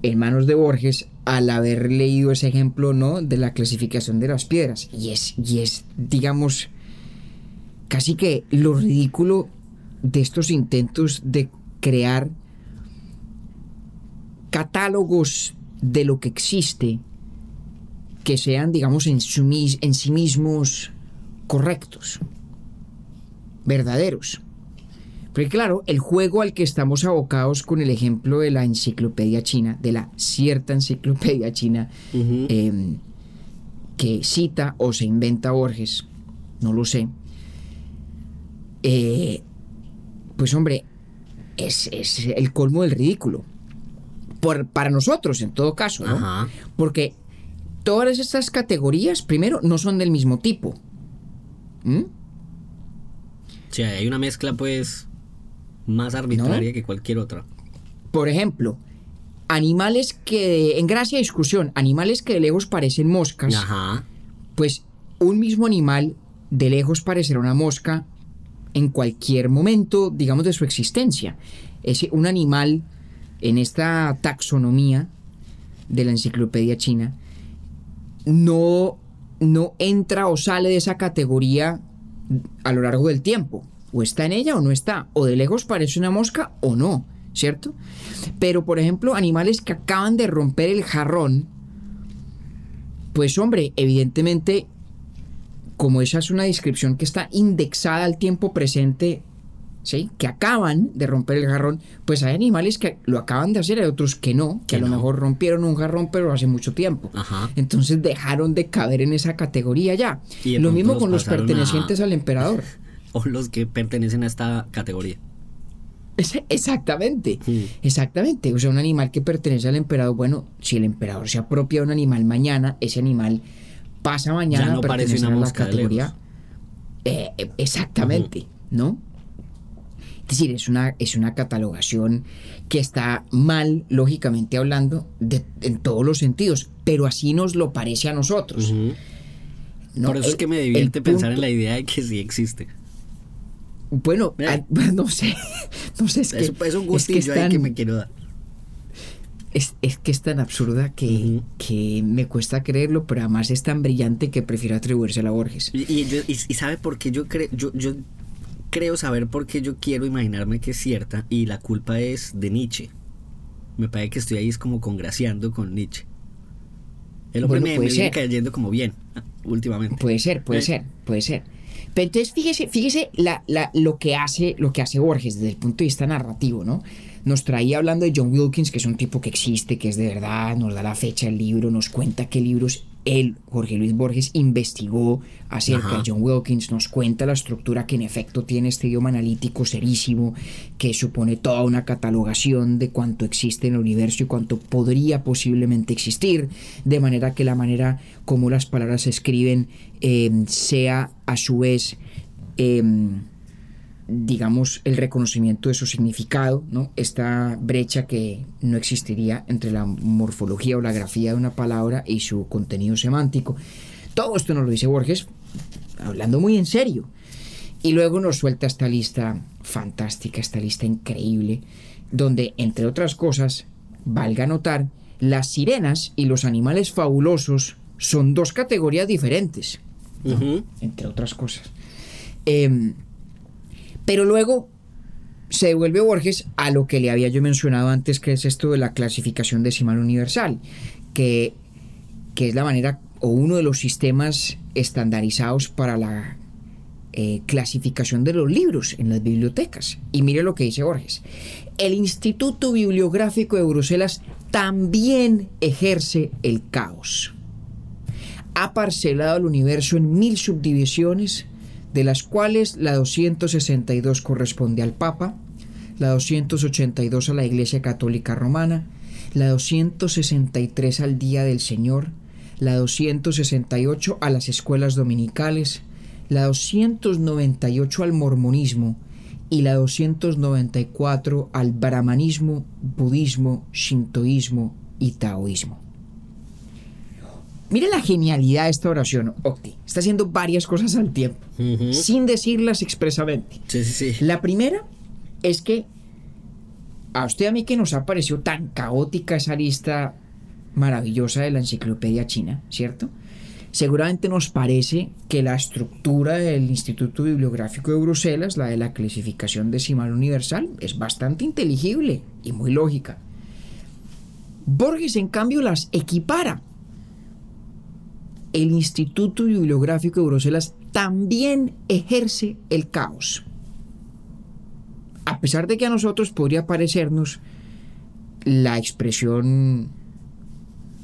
en manos de Borges al haber leído ese ejemplo, ¿no? De la clasificación de las piedras. Y es, y es, digamos, casi que lo ridículo de estos intentos de crear catálogos de lo que existe que sean, digamos, en, su en sí mismos correctos, verdaderos. Porque claro, el juego al que estamos abocados con el ejemplo de la enciclopedia china, de la cierta enciclopedia china, eh, que cita o se inventa Borges, no lo sé, eh, pues hombre, es, es el colmo del ridículo. Por, para nosotros, en todo caso, ¿no? Ajá. Porque todas estas categorías, primero, no son del mismo tipo. ¿Mm? Sí, hay una mezcla pues más arbitraria que cualquier otra. Por ejemplo, animales que, en gracia y discusión, animales que de lejos parecen moscas, Ajá. pues un mismo animal de lejos parecerá una mosca en cualquier momento, digamos, de su existencia. Es un animal en esta taxonomía de la enciclopedia china no, no entra o sale de esa categoría a lo largo del tiempo. O está en ella o no está. O de lejos parece una mosca o no, ¿cierto? Pero, por ejemplo, animales que acaban de romper el jarrón, pues hombre, evidentemente, como esa es una descripción que está indexada al tiempo presente, ¿sí? Que acaban de romper el jarrón, pues hay animales que lo acaban de hacer, hay otros que no, que Que a lo mejor rompieron un jarrón, pero hace mucho tiempo. Ajá. Entonces dejaron de caber en esa categoría ya. Y Lo mismo los con los pertenecientes a- al emperador. O los que pertenecen a esta categoría. Exactamente, exactamente. O sea, un animal que pertenece al emperador, bueno, si el emperador se apropia de un animal mañana, ese animal pasa mañana Ya no parece una la categoría. Eh, eh, exactamente, ¿no? Es decir, es una, es una catalogación que está mal, lógicamente hablando, de- en todos los sentidos, pero así nos lo parece a nosotros. ¿no? Por eso es que me divierte pensar en la idea de que sí existe. Bueno, ah, no sé, no sé, es que Es, es un es gustillo que ahí que me quiero dar. Es, es que es tan absurda que, que me cuesta creerlo, pero además es tan brillante que prefiero atribuírsela a Borges. Y, y yo- y- y sabe por qué yo creo, yo, yo creo saber por qué yo quiero imaginarme que es cierta y la culpa es de Nietzsche. Me parece que estoy ahí es como congraciando con Nietzsche. El hombre Bueno, me, puede me viene cayendo como bien ah, últimamente. Puede ser, puede Eh. ser, puede ser. Pero entonces fíjese, fíjese la, la- lo, que hace, lo que hace Borges desde el punto de vista narrativo, ¿no? Nos traía hablando de John Wilkins, que es un tipo que existe, que es de verdad, nos da la fecha del libro, nos cuenta qué libros él, Jorge Luis Borges, investigó acerca Ajá. de John Wilkins, nos cuenta la estructura que en efecto tiene este idioma analítico serísimo, que supone toda una catalogación de cuánto existe en el universo y cuánto podría posiblemente existir, de manera que la manera como las palabras se escriben eh, sea a su vez, eh, digamos, el reconocimiento de su significado, ¿no? Esta brecha que no existiría entre la morfología o la grafía de una palabra y su contenido semántico. Todo esto nos lo dice Borges, hablando muy en serio. Y luego nos suelta esta lista fantástica, esta lista increíble, donde, entre otras cosas, valga notar, las sirenas y los animales fabulosos son dos categorías diferentes, entre otras cosas. Em, pero luego se devuelve Borges a lo que le había yo mencionado antes, que es esto de la clasificación decimal universal, que, que es la manera o uno de los sistemas estandarizados para la eh, clasificación de los libros en las bibliotecas. Y mire lo que dice Borges. El Instituto Bibliográfico de Bruselas también ejerce el caos. Ha parcelado el universo en mil subdivisiones, de las cuales la 262 corresponde al Papa, la 282 a la Iglesia Católica Romana, la 263 al Día del Señor, la 268 a las escuelas dominicales, la 298 al mormonismo y la 294 al brahmanismo, budismo, shintoísmo y taoísmo. Mire la genialidad de esta oración, Octi. Está haciendo varias cosas al tiempo, sin decirlas expresamente. Sí, sí, sí. La primera es que a usted a mí que nos ha parecido tan caótica esa lista maravillosa de la enciclopedia china, ¿cierto? Seguramente nos parece que la estructura del Instituto Bibliográfico de Bruselas, la de la clasificación decimal universal, es bastante inteligible y muy lógica. Borges, en cambio, las equipara. El Instituto Bibliográfico de Bruselas también ejerce el caos a pesar de que a nosotros podría parecernos la expresión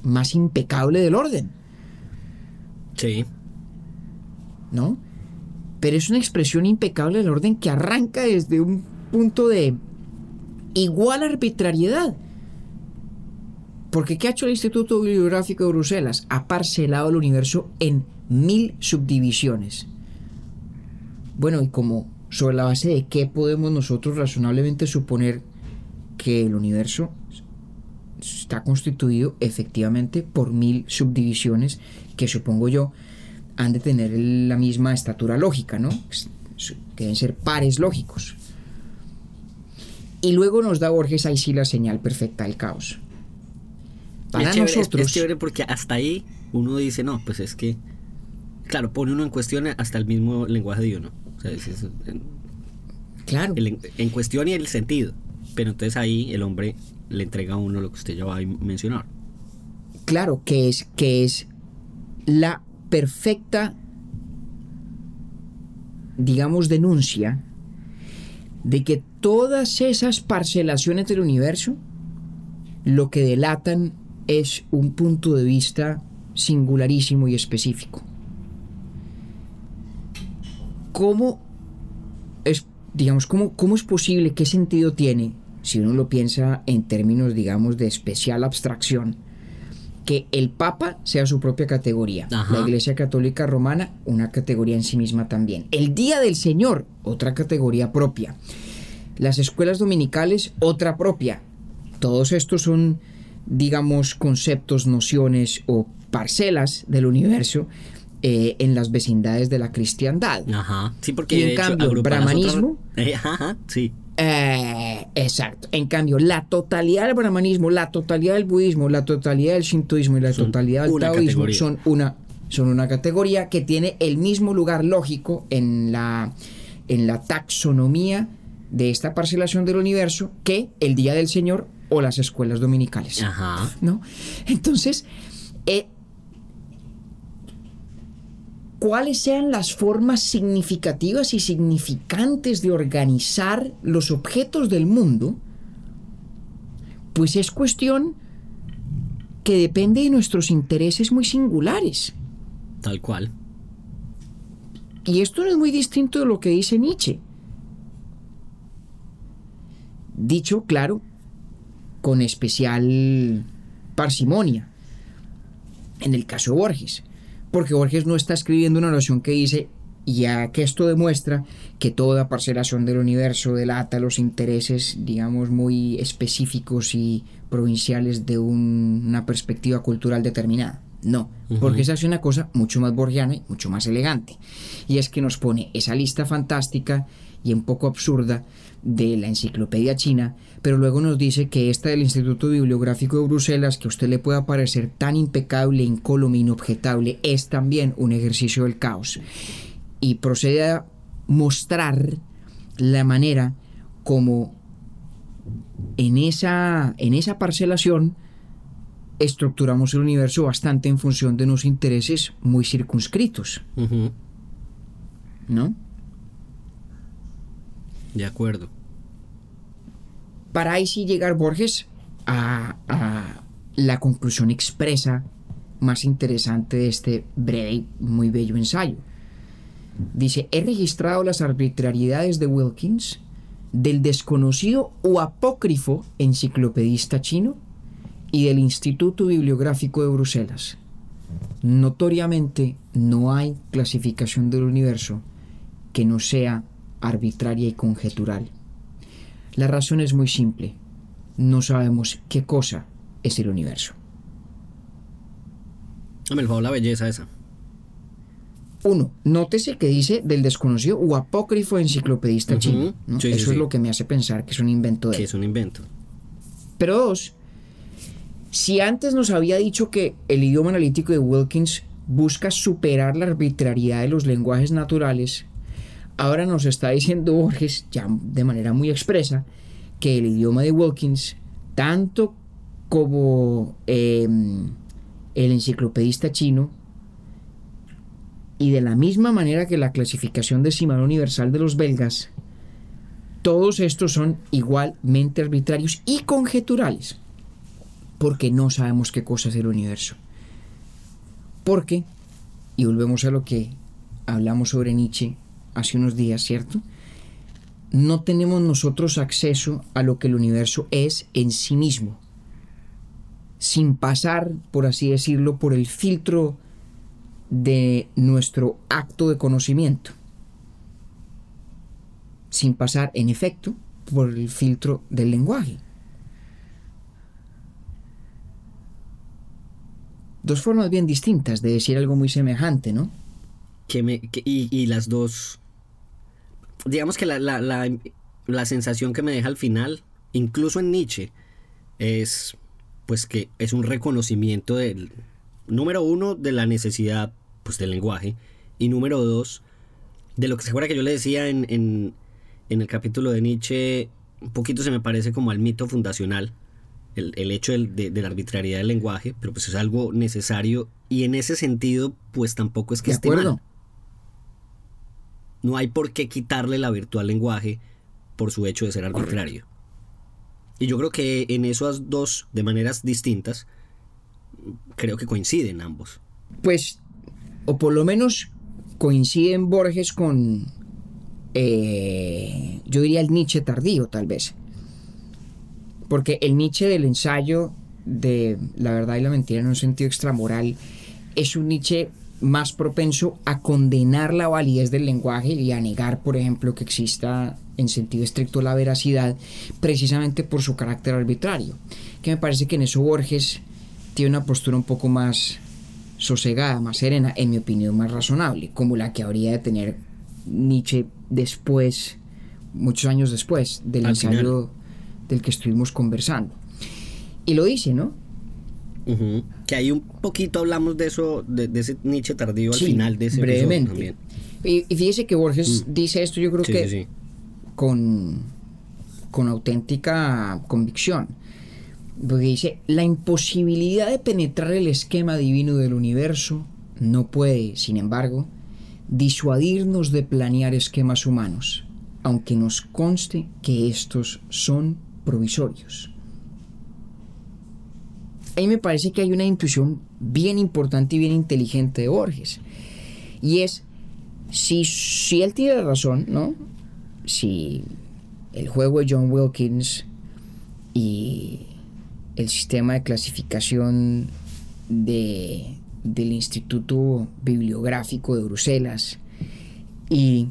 más impecable del orden, Sí. ¿no? Pero es una expresión impecable del orden que arranca desde un punto de igual arbitrariedad. Porque ¿qué ha hecho el Instituto Bibliográfico de Bruselas? Ha parcelado el universo en mil subdivisiones. Bueno, y como sobre la base de qué podemos nosotros razonablemente suponer que el universo está constituido efectivamente por mil subdivisiones que supongo yo han de tener la misma estatura lógica, ¿no? Que deben ser pares lógicos. Y luego nos da Borges ahí sí la señal perfecta del caos. Para es, chévere, es- nosotros, es chévere porque hasta ahí uno dice, no, pues es que, claro, pone uno en cuestión hasta el mismo lenguaje de uno. O sea, es- es- en, claro, el- en cuestión y el sentido. Pero entonces ahí el hombre le entrega a uno lo que usted ya va a mencionar. claro que es que es la perfecta digamos denuncia de que todas esas parcelaciones del universo lo que delatan es un punto de vista singularísimo y específico. ¿Cómo es, digamos, cómo, cómo es posible, qué sentido tiene, si uno lo piensa en términos, digamos, de especial abstracción, que el Papa sea su propia categoría, Ajá. la Iglesia Católica Romana una categoría en sí misma también, el Día del Señor otra categoría propia, las escuelas dominicales otra propia. Todos estos son, digamos, conceptos, nociones o parcelas del universo eh, en las vecindades de la cristiandad. Ajá. Sí, porque Y en cambio, las brahmanismo- Eh, ajá, sí. Eh, exacto. En cambio, la totalidad del brahmanismo, la totalidad del budismo, la totalidad del shintoísmo y la Son totalidad del taoísmo categoría. son una, son una categoría que tiene el mismo lugar lógico en la, en la taxonomía de esta parcelación del universo que el Día del Señor o las escuelas dominicales. Ajá. ¿no? Entonces, eh, ¿cuáles sean las formas significativas y significantes de organizar los objetos del mundo? Pues es cuestión que depende de nuestros intereses muy singulares. Tal cual. Y esto no es muy distinto de lo que dice Nietzsche. Dicho, claro, con especial parsimonia. En el caso de Borges. Porque Borges no está escribiendo una oración que dice, ya que esto demuestra que toda parcelación del universo delata los intereses, digamos, muy específicos y provinciales de un- una perspectiva cultural determinada. No, porque se hace una cosa mucho más borgiana y mucho más elegante. Y es que nos pone esa lista fantástica y un poco absurda de la enciclopedia china, pero luego nos dice que esta del Instituto Bibliográfico de Bruselas, que a usted le pueda parecer tan impecable, incólume, inobjetable, es también un ejercicio del caos. Y procede a mostrar la manera como en esa, en esa parcelación estructuramos el universo bastante en función de unos intereses muy circunscritos. ¿no? De acuerdo. Para ahí sí llegar Borges a, la conclusión expresa más interesante de este breve y muy bello ensayo. Dice, he registrado las arbitrariedades de Wilkins, del desconocido o apócrifo enciclopedista chino y del Instituto Bibliográfico de Bruselas. Notoriamente no hay clasificación del universo que no sea arbitraria y conjetural. La razón es muy simple. No sabemos qué cosa es el universo. Me favor la belleza esa. Uno, nótese que dice del desconocido o apócrifo enciclopedista chino. ¿no? Sí, sí, Eso sí. es lo que me hace pensar que es un invento de Que él. es un invento. Pero dos, si antes nos había dicho que el idioma analítico de Wilkins busca superar la arbitrariedad de los lenguajes naturales, ahora nos está diciendo Borges, ya de manera muy expresa, que el idioma de Wilkins, tanto como eh, el enciclopedista chino, y de la misma manera que la clasificación decimal universal de los belgas, todos estos son igualmente arbitrarios y conjeturales, porque no sabemos qué cosa es el universo. Porque, y volvemos a lo que hablamos sobre Nietzsche hace unos días, ¿cierto? No tenemos nosotros acceso a lo que el universo es en sí mismo, sin pasar, por así decirlo, por el filtro de nuestro acto de conocimiento sin pasar, en efecto, por el filtro del lenguaje. Dos formas bien distintas de decir algo muy semejante, ¿no? Que me, y las dos. Digamos que la, la, la, la sensación que me deja al final, incluso en Nietzsche, es pues que es un reconocimiento del. Número uno, de la necesidad pues, del lenguaje. Y número dos, de lo que se acuerda que yo le decía en, en, en el capítulo de Nietzsche, un poquito se me parece como al mito fundacional. El, el hecho del- de, de la arbitrariedad del lenguaje, pero pues es algo necesario y en ese sentido pues tampoco es que De esté acuerdo. mal. No hay por qué quitarle la virtud al lenguaje por su hecho de ser arbitrario. Y yo creo que en esas dos, de maneras distintas, creo que coinciden ambos. Pues, o por lo menos coinciden Borges con, eh, yo diría el Nietzsche tardío, tal vez. Porque el Nietzsche del ensayo de la verdad y la mentira en un sentido extramoral es un Nietzsche más propenso a condenar la validez del lenguaje y a negar, por ejemplo, que exista en sentido estricto la veracidad, precisamente por su carácter arbitrario. Que me parece que en eso Borges tiene una postura un poco más sosegada, más serena, en mi opinión, más razonable, como la que habría de tener Nietzsche después, muchos años después del Al ensayo del que estuvimos conversando. Y lo dice, ¿no? Que ahí un poquito hablamos de eso, de, de ese Nietzsche tardío al final de ese brevemente. también. Y, y fíjese que Borges dice esto, yo creo Sí, que sí. con, con auténtica convicción. Porque dice, la imposibilidad de penetrar el esquema divino del universo no puede, sin embargo, disuadirnos de planear esquemas humanos, aunque nos conste que estos son provisorios. Ahí me parece que hay una intuición bien importante y bien inteligente de Borges. Y es, si, si él tiene razón, ¿no? Si el juego de John Wilkins y el sistema de clasificación de, del Instituto Bibliográfico de Bruselas y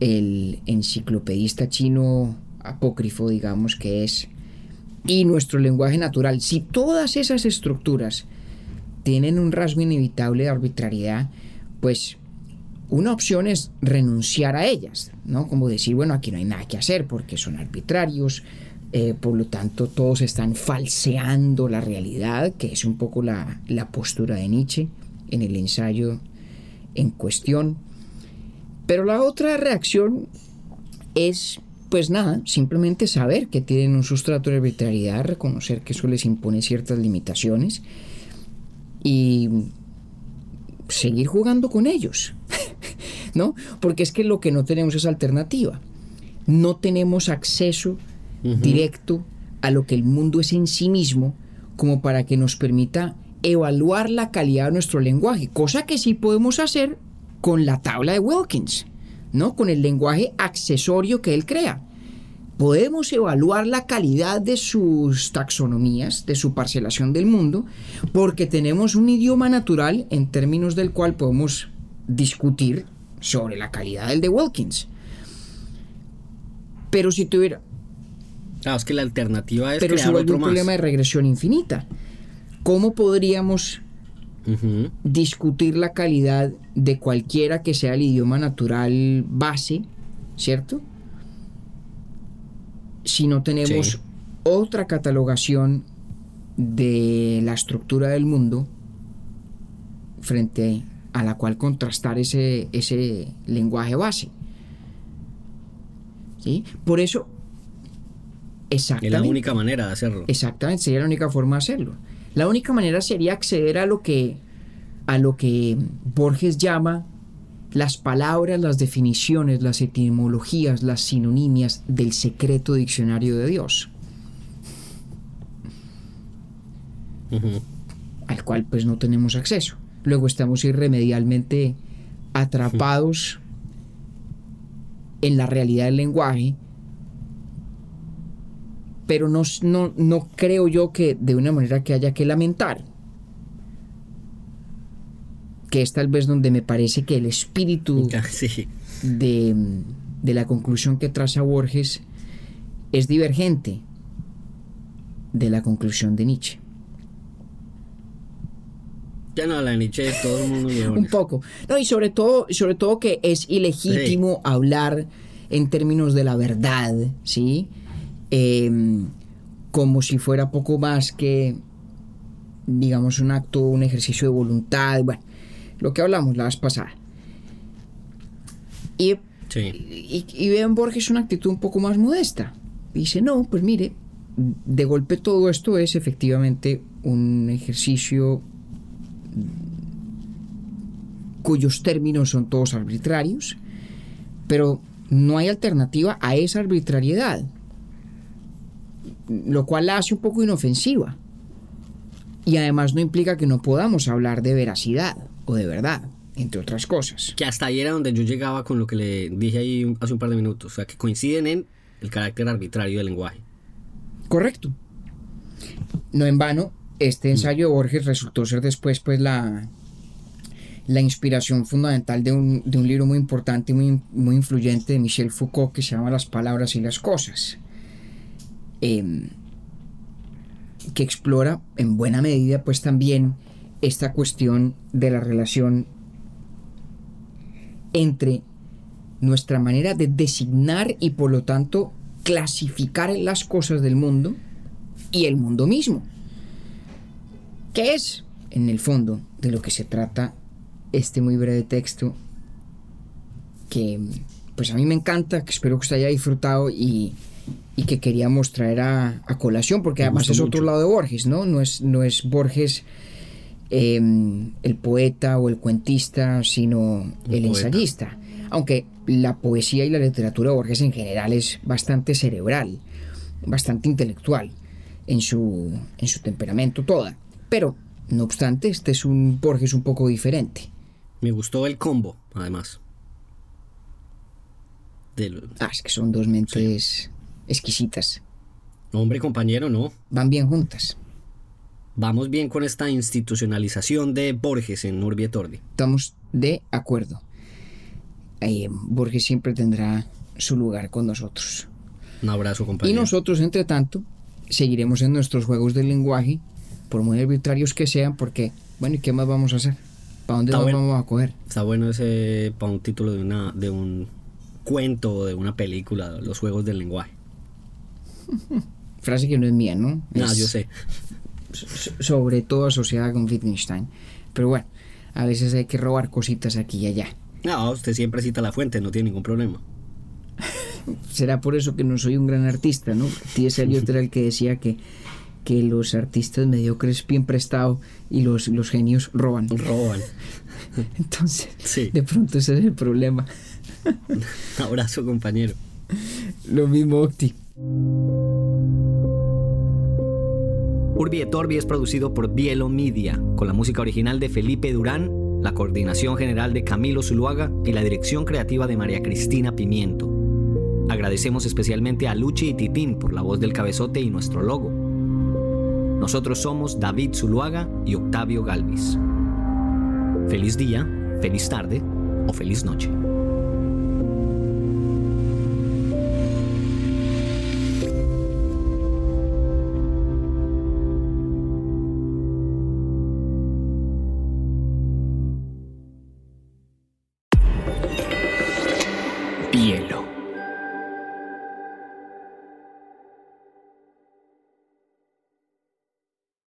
el enciclopedista chino apócrifo, digamos que es, y nuestro lenguaje natural, si todas esas estructuras tienen un rasgo inevitable de arbitrariedad, pues una opción es renunciar a ellas, ¿no? Como decir, bueno, aquí no hay nada que hacer porque son arbitrarios, eh, por lo tanto todos están falseando la realidad, que es un poco la, la postura de Nietzsche en el ensayo en cuestión. Pero la otra reacción es, pues nada, simplemente saber que tienen un sustrato de arbitrariedad, reconocer que eso les impone ciertas limitaciones y seguir jugando con ellos, ¿no? Porque es que lo que no tenemos es alternativa. no tenemos acceso directo a lo que el mundo es en sí mismo como para que nos permita evaluar la calidad de nuestro lenguaje, cosa que sí podemos hacer con la tabla de Wilkins, ¿no? Con el lenguaje accesorio que él crea. Podemos evaluar la calidad de sus taxonomías, de su parcelación del mundo, porque tenemos un idioma natural en términos del cual podemos discutir sobre la calidad del de Wilkins. Pero si tuviera... Claro, es que la alternativa es Pero crear otro un más. problema de regresión infinita. ¿Cómo podríamos Discutir la calidad de cualquiera que sea el idioma natural base, ¿cierto? Si no tenemos Sí. otra catalogación de la estructura del mundo frente a la cual contrastar ese, ese lenguaje base. ¿Sí? Por eso, Es exactamente. la única manera de hacerlo. Exactamente, sería la única forma de hacerlo. La única manera sería acceder a lo que a lo que Borges llama las palabras, las definiciones, las etimologías, las sinonimias del secreto diccionario de Dios, al cual pues no tenemos acceso. Luego estamos irremediablemente atrapados en la realidad del lenguaje, pero no, no, no creo yo que de una manera que haya que lamentar. Que es tal vez donde me parece que el espíritu Sí. de, de la conclusión que traza Borges es divergente de la conclusión de Nietzsche. Ya no, la de Nietzsche, todo el mundo Un poco. No, y sobre todo, sobre todo que es ilegítimo hablar en términos de la verdad, ¿sí? Em, como si fuera poco más que, digamos, un acto, un ejercicio de voluntad, bueno, lo que hablamos la vez pasada. Y, Sí. y, y en Borges una actitud un poco más modesta. Dice, no, pues mire, de golpe todo esto es efectivamente un ejercicio cuyos términos son todos arbitrarios, pero no hay alternativa a esa arbitrariedad, lo cual la hace un poco inofensiva. Y además no implica que no podamos hablar de veracidad o de verdad, entre otras cosas. Que hasta ahí era donde yo llegaba con lo que le dije ahí hace un par de minutos. O sea, que coinciden en el carácter arbitrario del lenguaje. Correcto. No en vano, este ensayo de Borges resultó ser después pues la, la inspiración fundamental de un, de un libro muy importante y muy, muy influyente de Michel Foucault que se llama Las palabras y las cosas. Em, que explora en buena medida pues también esta cuestión de la relación entre nuestra manera de designar y por lo tanto clasificar las cosas del mundo y el mundo mismo. ¿Qué es, en el fondo, de lo que se trata este muy breve texto? Que pues a mí me encanta, que espero que usted haya disfrutado y, y que queríamos traer a, a colación, porque además es otro lado de Borges, ¿no? No es, no es Borges eh, el poeta o el cuentista, sino el ensayista. Aunque la poesía y la literatura de Borges en general es bastante cerebral, bastante intelectual en su, en su temperamento toda. Pero, no obstante, este es un Borges un poco diferente. Me gustó el combo, además. Del Ah, es que son dos mentes exquisitas. hombre compañero, no. Van bien juntas. Vamos bien con esta institucionalización de Borges en Urbi et Orbi. Estamos de acuerdo. Eh, Borges siempre tendrá su lugar con nosotros. Un abrazo, Y compañero. nosotros, entre tanto, seguiremos en nuestros juegos del lenguaje, por muy arbitrarios que sean, porque, bueno, ¿y qué más vamos a hacer? ¿Para dónde Está nos bueno. vamos a coger? Está bueno ese para un título de una de un cuento o de una película, los juegos del lenguaje. Frase que no es mía, ¿no? No, Es yo sé. so- Sobre todo asociada con Wittgenstein. Pero bueno, a veces hay que robar cositas aquí y allá. No, usted siempre cita la fuente, no tiene ningún problema. Será por eso que no soy un gran artista, ¿no? T.S. Eliot era el que decía que, que los artistas mediocres bien prestado y los, los genios roban. Roban. Entonces, Sí. de pronto ese es el problema. Abrazo, compañero. Lo mismo, Octi. Urbi et Orbi es producido por Bielo Media, con la música original de Felipe Durán, la coordinación general de Camilo Zuluaga y la dirección creativa de María Cristina Pimiento. Agradecemos especialmente a Luchi y Titín por la voz del cabezote y nuestro logo. Nosotros somos David Zuluaga y Octavio Galvis. Feliz día, feliz tarde o feliz noche.